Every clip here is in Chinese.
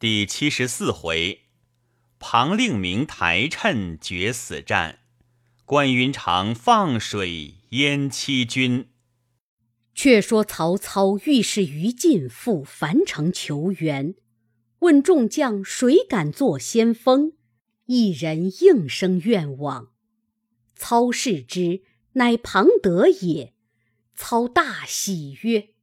第七十四回，庞令明台趁决死战，关云长放水淹七军。却说曹操欲使于禁赴樊城求援，问众将谁敢做先锋，一人应声愿往。操视之，乃庞德也。操大喜曰。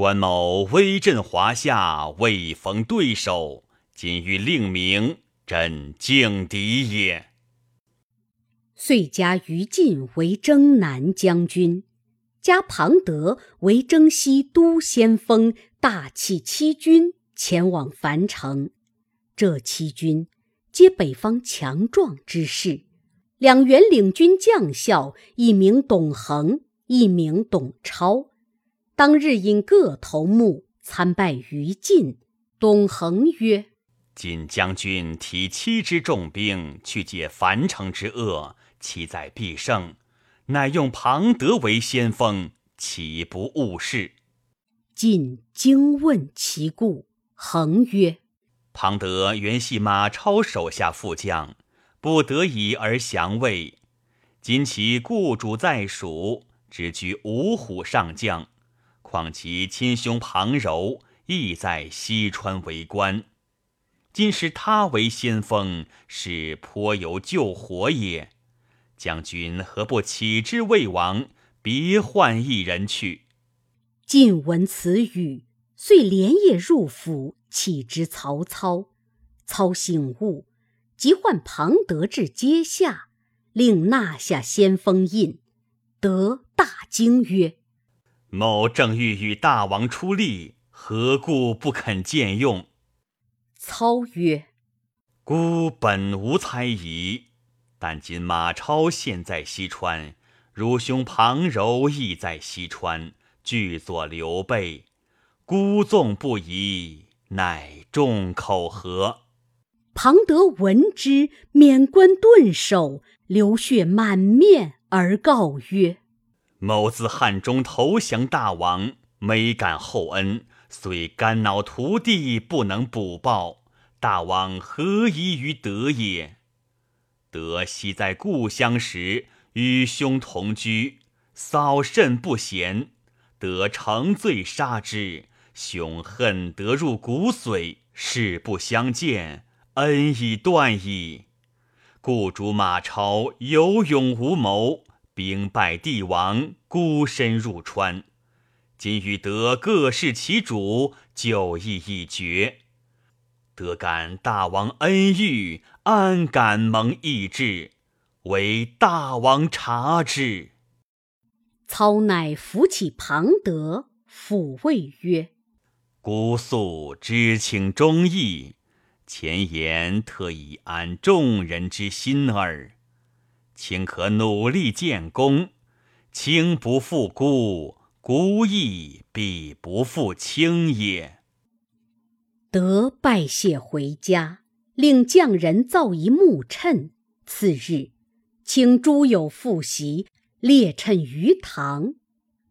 关某威震华夏，未逢对手，今欲令明，朕敬敌也。遂加于禁为征南将军，加庞德为征西都先锋，大起七军前往樊城。这七军皆北方强壮之士，两员领军将校，一名董恒，一名董超。当日引各头目参拜于禁，董恒曰：“晋将军提七支重兵去解樊城之恶，其在必胜。乃用庞德为先锋，岂不误事？”晋惊问其故，恒曰：“庞德原系马超手下副将，不得已而降魏。今其故主在蜀，只居五虎上将。”况其亲兄庞柔亦在西川为官，今使他为先锋，是颇有救火也。将军何不启之魏王，别换一人去？晋闻此语，遂连夜入府启之曹操。操醒悟，即唤庞德至阶下，令纳下先锋印。德大惊曰。某正欲与大王出力，何故不肯见用？操曰：“孤本无猜疑，但今马超现在西川，汝兄庞柔亦在西川，俱作刘备，孤纵不疑，乃众口何？”庞德闻之，免冠顿首，流血满面，而告曰。某自汉中投降大王，没感厚恩，虽肝脑涂地，不能补报。大王何疑于德也？德昔在故乡时，与兄同居，嫂甚不贤。得乘醉杀之，兄恨得入骨髓，誓不相见，恩已断矣。故主马超有勇无谋。兵败帝王，孤身入川。今欲得各事其主，就义已绝。得感大王恩遇，安敢蒙义志？为大王察之。操乃扶起庞德，抚慰曰：“姑素知情忠义，前言特以安众人之心耳。”卿可努力建功，卿不负孤，孤亦必不负卿也。得拜谢回家，令匠人造一木衬。次日，请诸友复席，列衬于堂。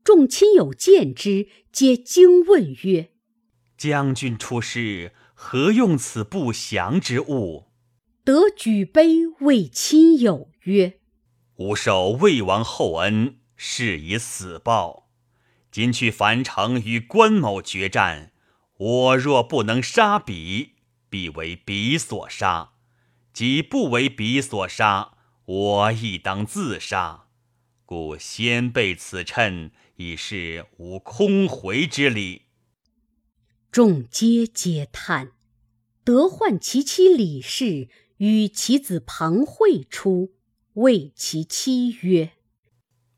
众亲友见之，皆惊问曰：“将军出师，何用此不祥之物？”得举杯为亲友曰：吾受魏王厚恩，是以死报。今去樊城与关某决战，我若不能杀彼，必为彼所杀；即不为彼所杀，我亦当自杀。故先备此趁，以示无空回之理。众皆皆叹。得唤其妻李氏与其子庞会出。谓其妻曰：“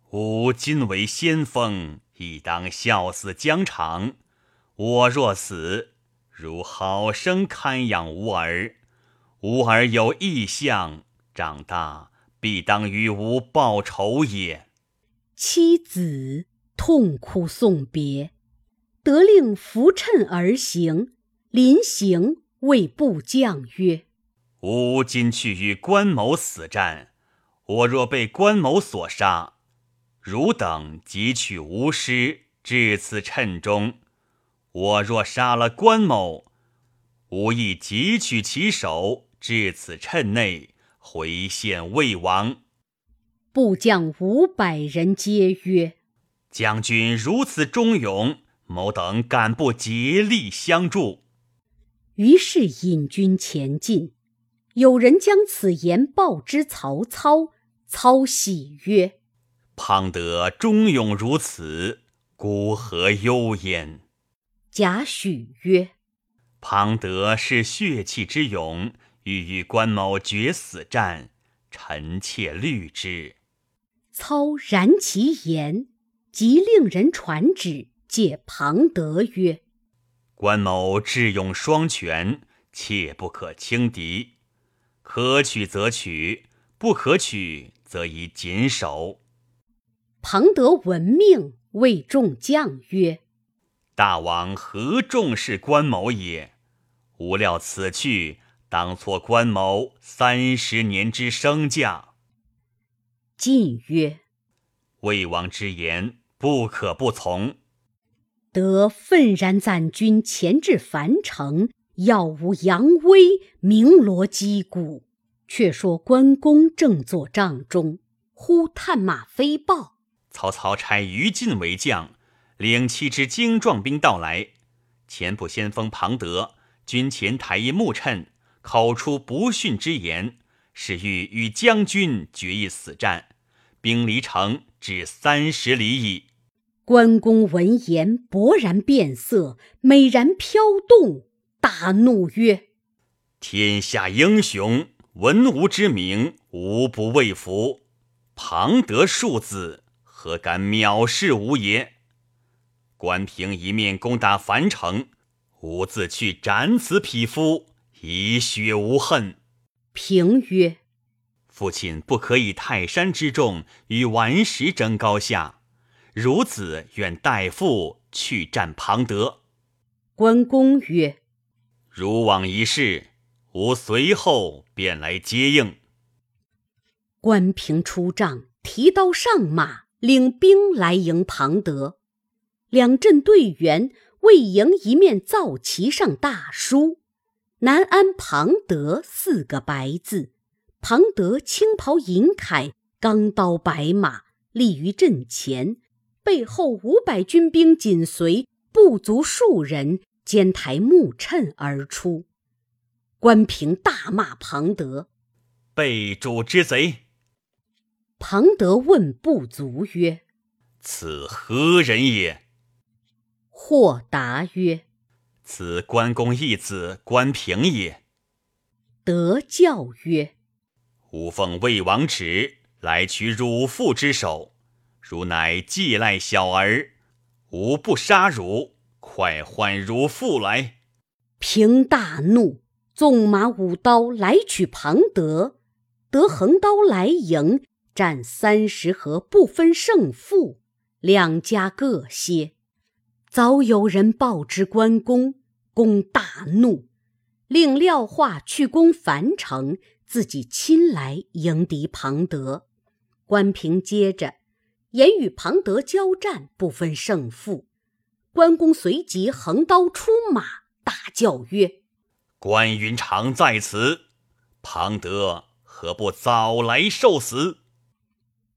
吾今为先锋，亦当效死疆场。我若死，如好生看养吾儿。吾儿有异相，长大必当与吾报仇也。”妻子痛哭送别，得令扶衬而行。临行，谓部将曰：“吾今去与关某死战。”我若被关某所杀，汝等即取吾师至此趁中。我若杀了关某，吾亦汲取其首，至此趁内，回献魏王。”部将五百人皆曰：“将军如此忠勇，某等敢不竭力相助？”于是引军前进。有人将此言报之曹操，操喜曰：“庞德忠勇如此，孤何忧焉？”贾诩曰：“庞德是血气之勇，欲与关某决死战，臣妾虑之。”操然其言，即令人传旨，借庞德曰：“关某智勇双全，切不可轻敌。”可取则取，不可取则以谨守。庞德闻命，谓众将曰：“大王何重视关某也？无料此去，当挫关某三十年之升驾。”晋曰：“魏王之言，不可不从。”德愤然赞军前至樊城。耀武扬威，鸣锣击鼓。却说关公正坐帐中，忽探马飞报：曹操差于禁为将，领七支精壮兵到来。前部先锋庞德军前抬一木谶，口出不逊之言，是欲与将军决一死战。兵离城至三十里矣。关公闻言，勃然变色，美然飘动。大怒曰：“天下英雄，文武之名，无不畏服。庞德庶子，何敢藐视吾也？关平一面攻打樊城，吾自去斩此匹夫，以雪无恨。”平曰：“父亲不可以泰山之众与顽石争高下，孺子愿代父去战庞德。”关公曰：如往一事，吾随后便来接应。关平出帐，提刀上马，领兵来迎庞德。两阵队员为迎一面皂旗上大书“南安庞德”四个白字。庞德青袍银铠，钢刀白马，立于阵前，背后五百军兵紧随，不足数人。肩抬木谶而出，关平大骂庞德：“背主之贼！”庞德问部卒曰：“此何人也？”或答曰：“此关公义子关平也。”德教曰：“吾奉魏王旨来取汝父之首，汝乃寄赖小儿，吾不杀汝。”快唤汝父来！平大怒，纵马舞刀来取庞德。得横刀来迎，战三十合，不分胜负，两家各歇。早有人报知关公，公大怒，令廖化去攻樊城，自己亲来迎敌庞德。关平接着言与庞德交战，不分胜负。关公随即横刀出马，大叫曰：“关云长在此，庞德何不早来受死？”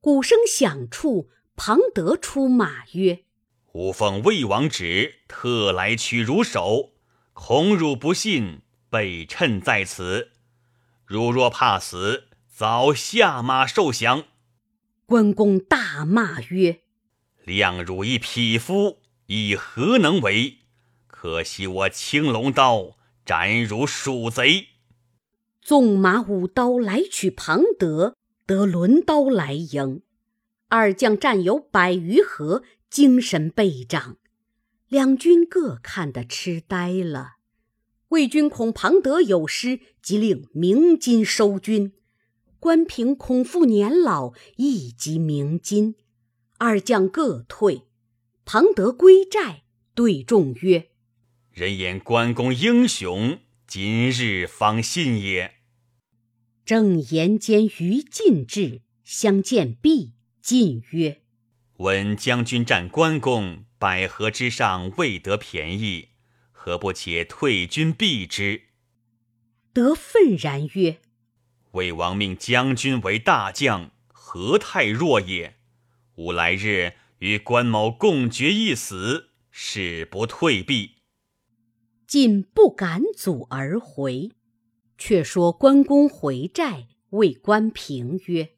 鼓声响处，庞德出马曰：“吾奉魏王旨，特来取汝首，恐汝不信，备趁在此。汝若怕死，早下马受降。”关公大骂曰：“谅汝一匹夫！”以何能为？可惜我青龙刀斩如鼠贼。纵马舞刀来取庞德，得轮刀来迎。二将战有百余合，精神倍长。两军各看得痴呆了。魏军恐庞德有失，即令鸣金收军。关平恐父年老，亦即鸣金。二将各退。庞德归寨，对众曰：“人言关公英雄，今日方信也。”正言间，于禁至，相见毕，晋曰：“闻将军战关公，百合之上未得便宜，何不且退军避之？”得愤然曰：“魏王命将军为大将，何太弱也？吾来日与关某共决一死，誓不退避。”晋不敢阻而回。却说关公回寨，谓关平曰：“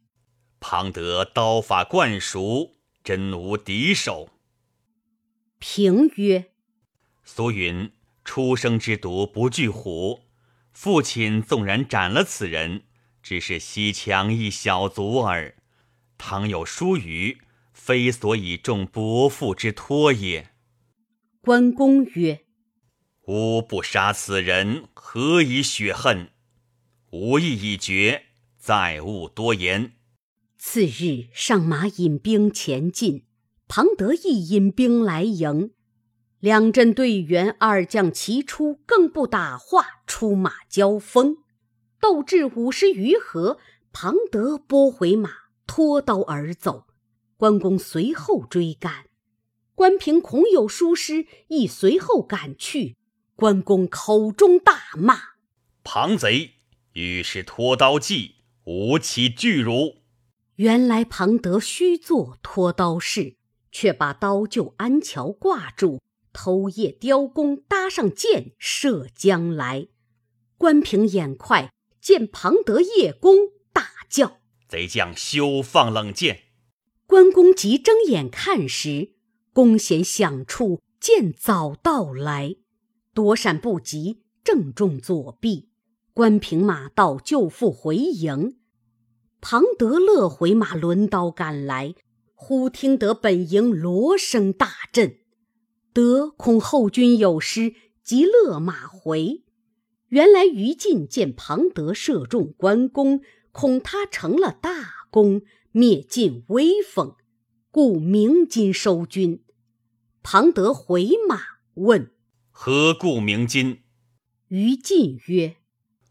庞德刀法惯熟，真无敌手。”平曰：“俗云，初生之犊不惧虎。父亲纵然斩了此人，只是西羌一小卒耳。倘有疏虞，非所以重伯父之托也。”关公曰：“吾不杀此人，何以雪恨？吾意已决，再勿多言。”次日上马引兵前进。庞德亦引兵来迎，两阵队员二将齐出，更不打话，出马交锋，斗至五十余合，庞德拨回马，脱刀而走。关公随后追赶，关平恐有疏失，亦随后赶去。关公口中大骂：“庞贼，欲是拖刀计，吾岂惧汝？”原来庞德虚作拖刀式。却把刀就鞍桥挂住，偷夜雕弓，搭上箭，射将来。关平眼快，见庞德夜弓，大叫：“贼将休放冷箭！”关公急睁眼看时，弓弦响处，箭早到来，躲闪不及，正中左臂。关平马到，就复回营。庞德勒回马，抡刀赶来。忽听得本营锣声大震，得恐后军有失，即勒马回。原来于禁见庞德射中关公，恐他成了大功，灭尽威风，故鸣金收军。庞德回马问：“何故鸣金？”于禁曰：“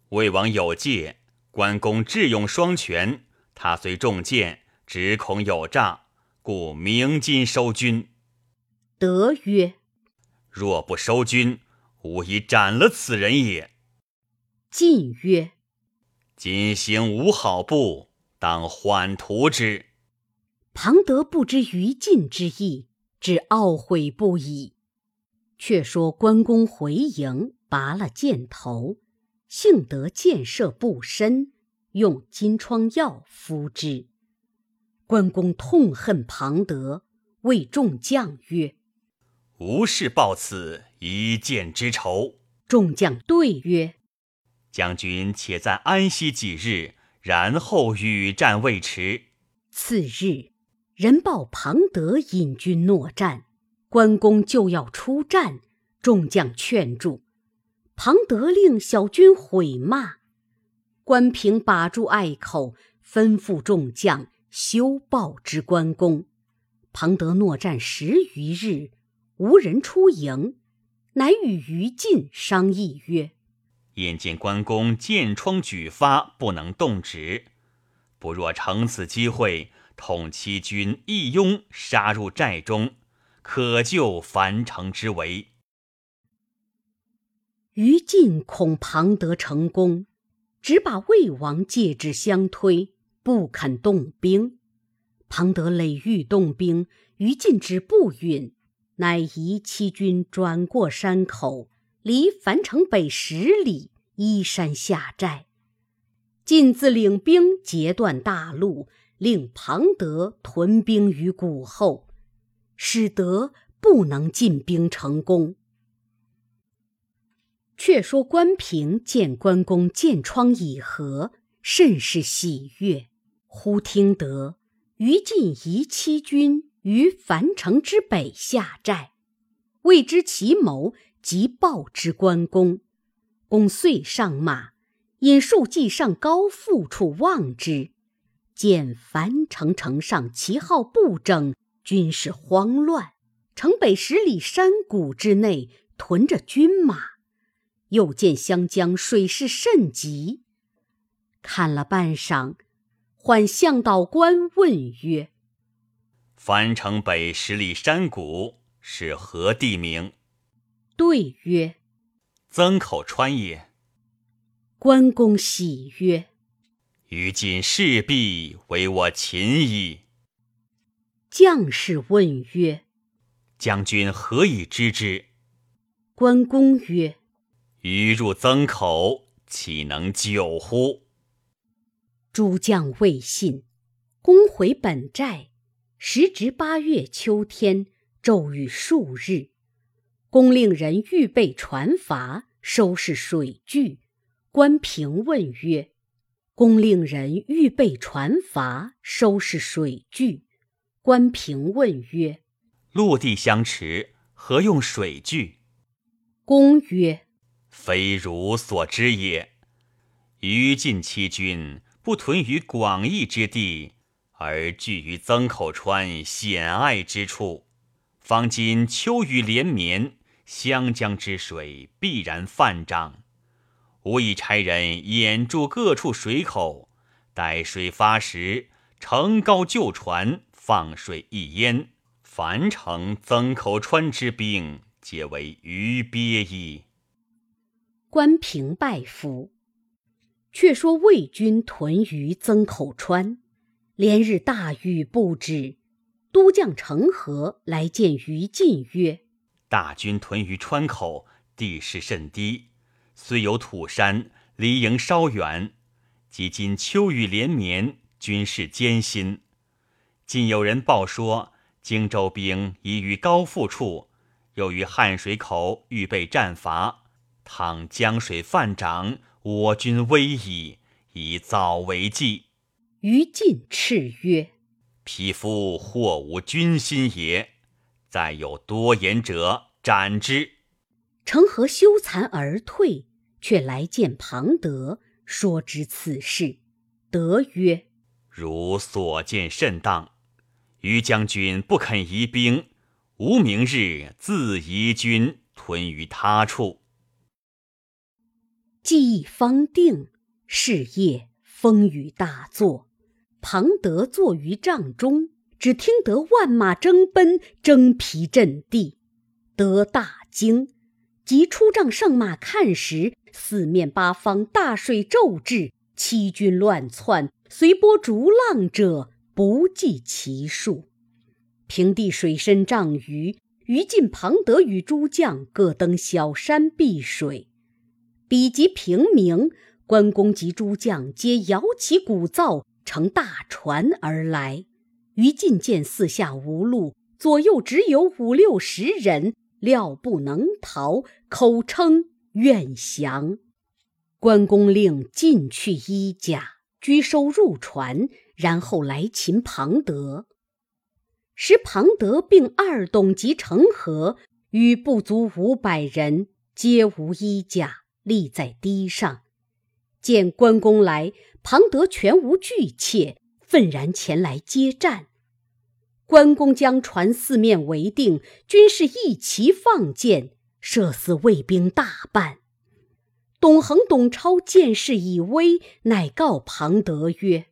魏王有戒，关公智勇双全，他虽中箭，只恐有诈。”故鸣金收军。德曰：“若不收军，吾已斩了此人也。”晋曰：“今行无好步，当缓图之。”庞德不知于禁之意，只懊悔不已。却说关公回营，拔了箭头，幸得箭射不深，用金疮药敷之。关公痛恨庞德，谓众将曰：“无事报此一箭之仇。”众将对曰：“将军且暂安息几日，然后与战未迟。”次日，人报庞德引军搦战，关公就要出战，众将劝住。庞德令小军悔骂，关平把住隘口，吩咐众将。休报之关公，庞德诺战十余日，无人出营，乃与于禁商议曰：“眼见关公箭疮举发，不能动止，不若乘此机会，统七军一拥杀入寨中，可救樊城之围。”于禁恐庞德成功，只把魏王戒之相推。不肯动兵，庞德累欲动兵，于禁之不允，乃移七军转过山口，离樊城北十里，依山下寨。晋自领兵截断大路，令庞德屯兵于谷后，使得不能进兵成功。却说关平见关公箭疮已合，甚是喜悦。忽听得于禁移七军于樊城之北下寨，未知其谋，即报之关公。公遂上马，引数骑上高阜处望之，见樊城城上旗号不整，军士慌乱。城北十里山谷之内屯着军马，又见湘江水势甚急，看了半晌。唤向导官问曰：“樊城北十里山谷是何地名？”对曰：“曾口川也。”关公喜曰：“于今势必为我擒矣。”将士问曰：“将军何以知之？”关公曰：“鱼入曾口，岂能久乎？”诸将未信，公回本寨。时值八月秋天，骤雨数日。公令人预备船筏，收拾水具。关平问曰：“公令人预备船筏，收拾水具。”关平问曰：“陆地相持，何用水具？”公曰：“非汝所知也。于禁七军不屯于广义之地，而聚于曾口川险隘之处。方今秋雨连绵。”湘江之水必然泛涨，吾已差人掩住各处水口，待水发时，乘高就船，放水一淹，樊城曾口川之兵，皆为鱼鳖矣。关平拜服。却说魏军屯于曾口川，连日大雨不止，都将程和来见于禁曰。大军屯于川口，地势甚低，虽有土山，离营稍远。即今秋雨连绵，军事艰辛。今有人报说，荆州兵已于高阜处，又于汉水口预备战伐。倘江水泛涨，我军危矣，以早为计。于禁叱曰：“匹夫或无军心也。”再有多言者，斩之。成何羞惭而退，却来见庞德，说之此事。德曰：“如所见甚当。于将军不肯移兵，吾明日自移军屯于他处。”计议方定，是夜风雨大作。庞德坐于帐中。只听得万马争奔，征皮震地，得大惊，即出帐上马看时，四面八方大水骤至，七军乱窜，随波逐浪者不计其数。平地水深丈余，于禁、庞德与诸将各登小山避水。彼及平明，关公及诸将皆摇旗鼓噪，乘大船而来。于禁见四下无路，左右只有五六十人，料不能逃，口称愿降。关公令尽去衣甲，拘收入船，然后来擒庞德。时庞德并二董及成河，与不足五百人，皆无衣甲，立在堤上。见关公来，庞德全无惧怯。愤然前来接战，关公将船四面围定，军士一齐放箭，射死魏兵大半。董恒、董超见势已危，乃告庞德曰：“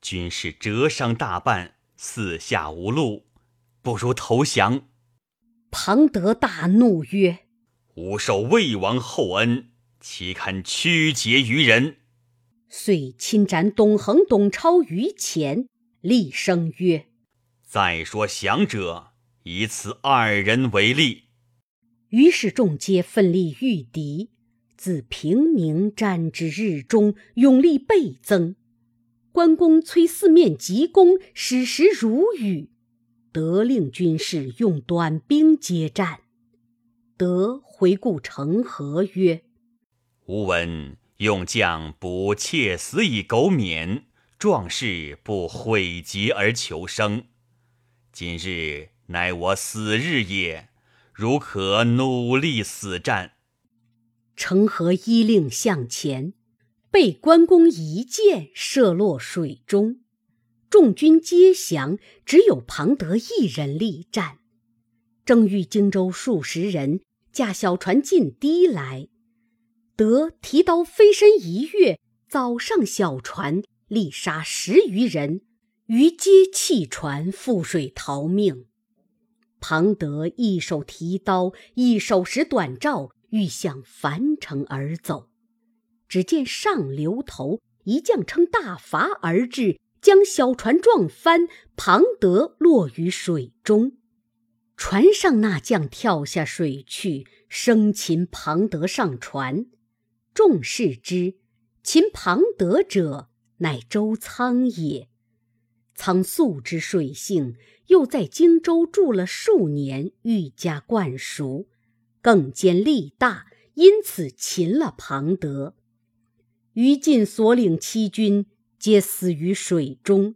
军士折伤大半，四下无路，不如投降。”庞德大怒曰：“吾受魏王厚恩，岂堪屈节于人？”遂亲斩董恒、董超于前，厉声曰：“再说降者，以此二人为例。”于是众皆奋力御敌，自平明战至日中，勇力倍增。关公催四面急攻，矢石如雨，得令军士用短兵接战。得回顾成何曰：“吾闻。”用将不切死以苟免，壮士不毁节而求生。今日乃我死日也，如可努力死战。成何依令向前，被关公一箭射落水中，众军皆降，只有庞德一人力战。正遇荆州数十人驾小船进堤来。得提刀飞身一跃，早上小船，力杀十余人，余皆弃船覆水逃命。庞德一手提刀，一手使短诏，欲向樊城而走。只见上流头一将撑大筏而至，将小船撞翻，庞德落于水中。船上那将跳下水去，生擒庞德上船。众视之，擒庞德者乃周仓也。仓素知水性，又在荆州住了数年，愈加惯熟，更兼力大，因此擒了庞德。于禁所领七军，皆死于水中。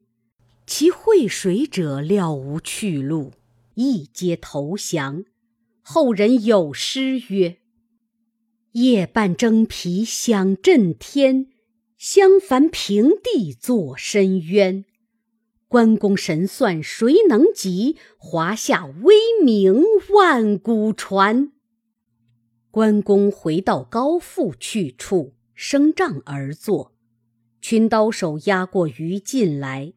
其会水者料无去路，亦皆投降。后人有诗曰：“夜半征皮响震天，相反平地作深渊。”关公神算谁能及？华夏威名万古传。关公回到高父去处，升帐而坐。群刀手压过于禁来，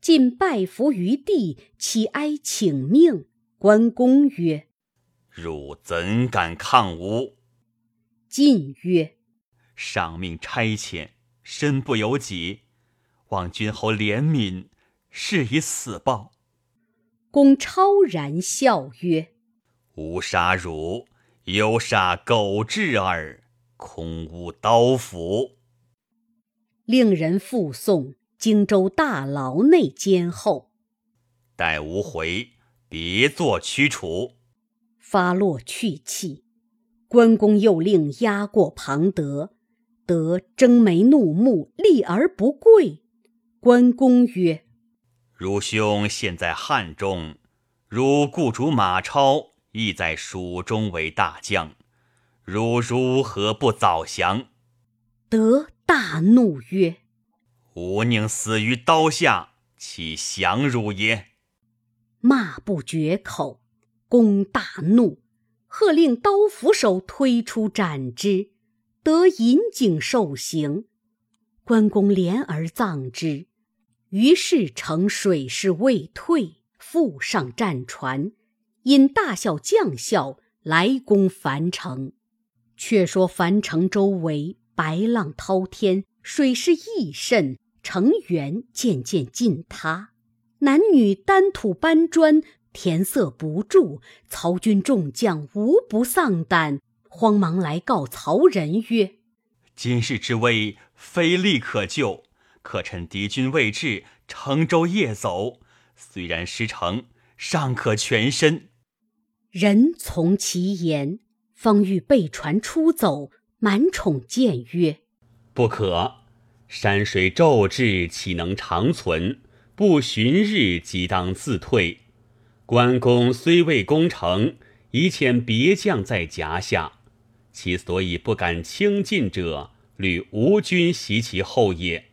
进拜伏于地，乞哀请命。关公曰：“汝怎敢抗吾？”晋曰：“上命差遣，身不由己，望君侯怜悯。”是以死报。公超然笑曰：“吾杀汝，犹杀狗彘耳，空无刀斧。”令人附送荆州大牢内监候。待吾回，别作驱除。发落去气。关公又令押过庞德，德睁眉怒目，立而不跪。关公曰：汝兄现在汉中，汝雇主马超亦在蜀中为大将，汝如何不早降？德大怒曰：“吾宁死于刀下，岂降汝也？”骂不绝口。公大怒，喝令刀斧手推出斩之。得引颈受刑，关公怜而葬之。于是乘水势未退，复上战船，引大小将校来攻樊城。却说樊城周围白浪滔天，水势亦甚，城垣渐渐尽塌，男女单土搬砖，填塞不住。曹军众将无不丧胆，慌忙来告曹仁曰：“今日之危，非力可救。”可趁敌军未至，乘舟夜走。虽然失城，尚可全身。人从其言，方欲备船出走，满宠谏曰：“不可！山水骤至，岂能长存？不旬日，即当自退。关公虽未攻城，已遣别将在夹下，其所以不敢轻进者，虑吴军袭其后也。”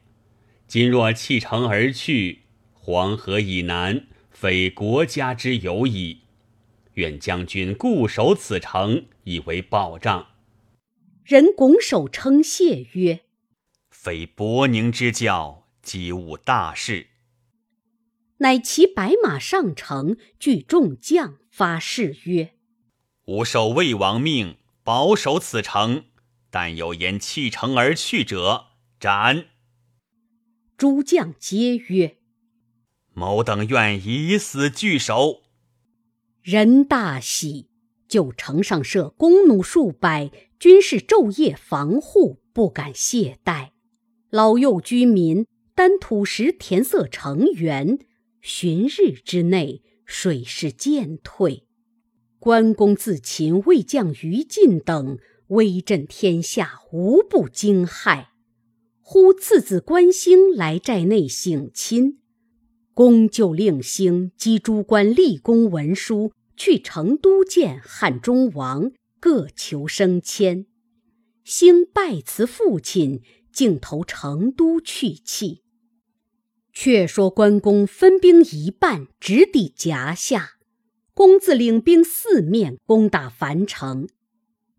今若弃城而去，黄河以南非国家之有矣。愿将军固守此城，以为保障。人拱手称谢曰：“非伯宁之教，即误大事。”乃骑白马上城，聚众将，发誓曰：“吾受魏王命，保守此城。但有言弃城而去者，斩。”诸将皆曰：“某等愿以死拒守。”人大喜，就城上设弓弩数百，军士昼夜防护，不敢懈怠。老幼居民担土石填塞城垣，旬日之内，水势渐退。关公自秦魏将于禁等，威震天下，无不惊骇。忽次子关兴来寨内省亲，公就令兴击诸官立功文书，去成都见汉中王，各求升迁。兴拜辞父亲，径投成都去气。却说关公分兵一半，直抵夹下。公自领兵四面攻打樊城。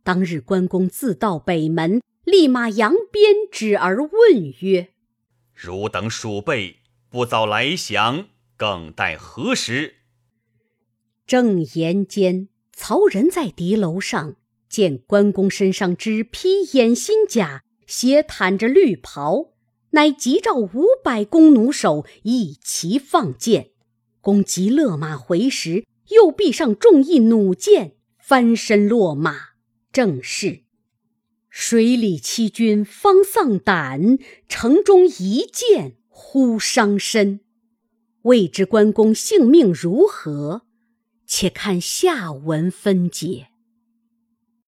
当日关公自到北门。立马扬鞭指而问曰：“汝等鼠辈不早来降，更待何时？”正言间，曹仁在敌楼上见关公身上只披掩心甲，斜袒着绿袍，乃急召五百弓弩手一齐放箭，攻击勒马回时，右臂上中一弩箭，翻身落马。正是水里七军方丧胆，城中一箭忽伤身。未知关公性命如何？且看下文分解。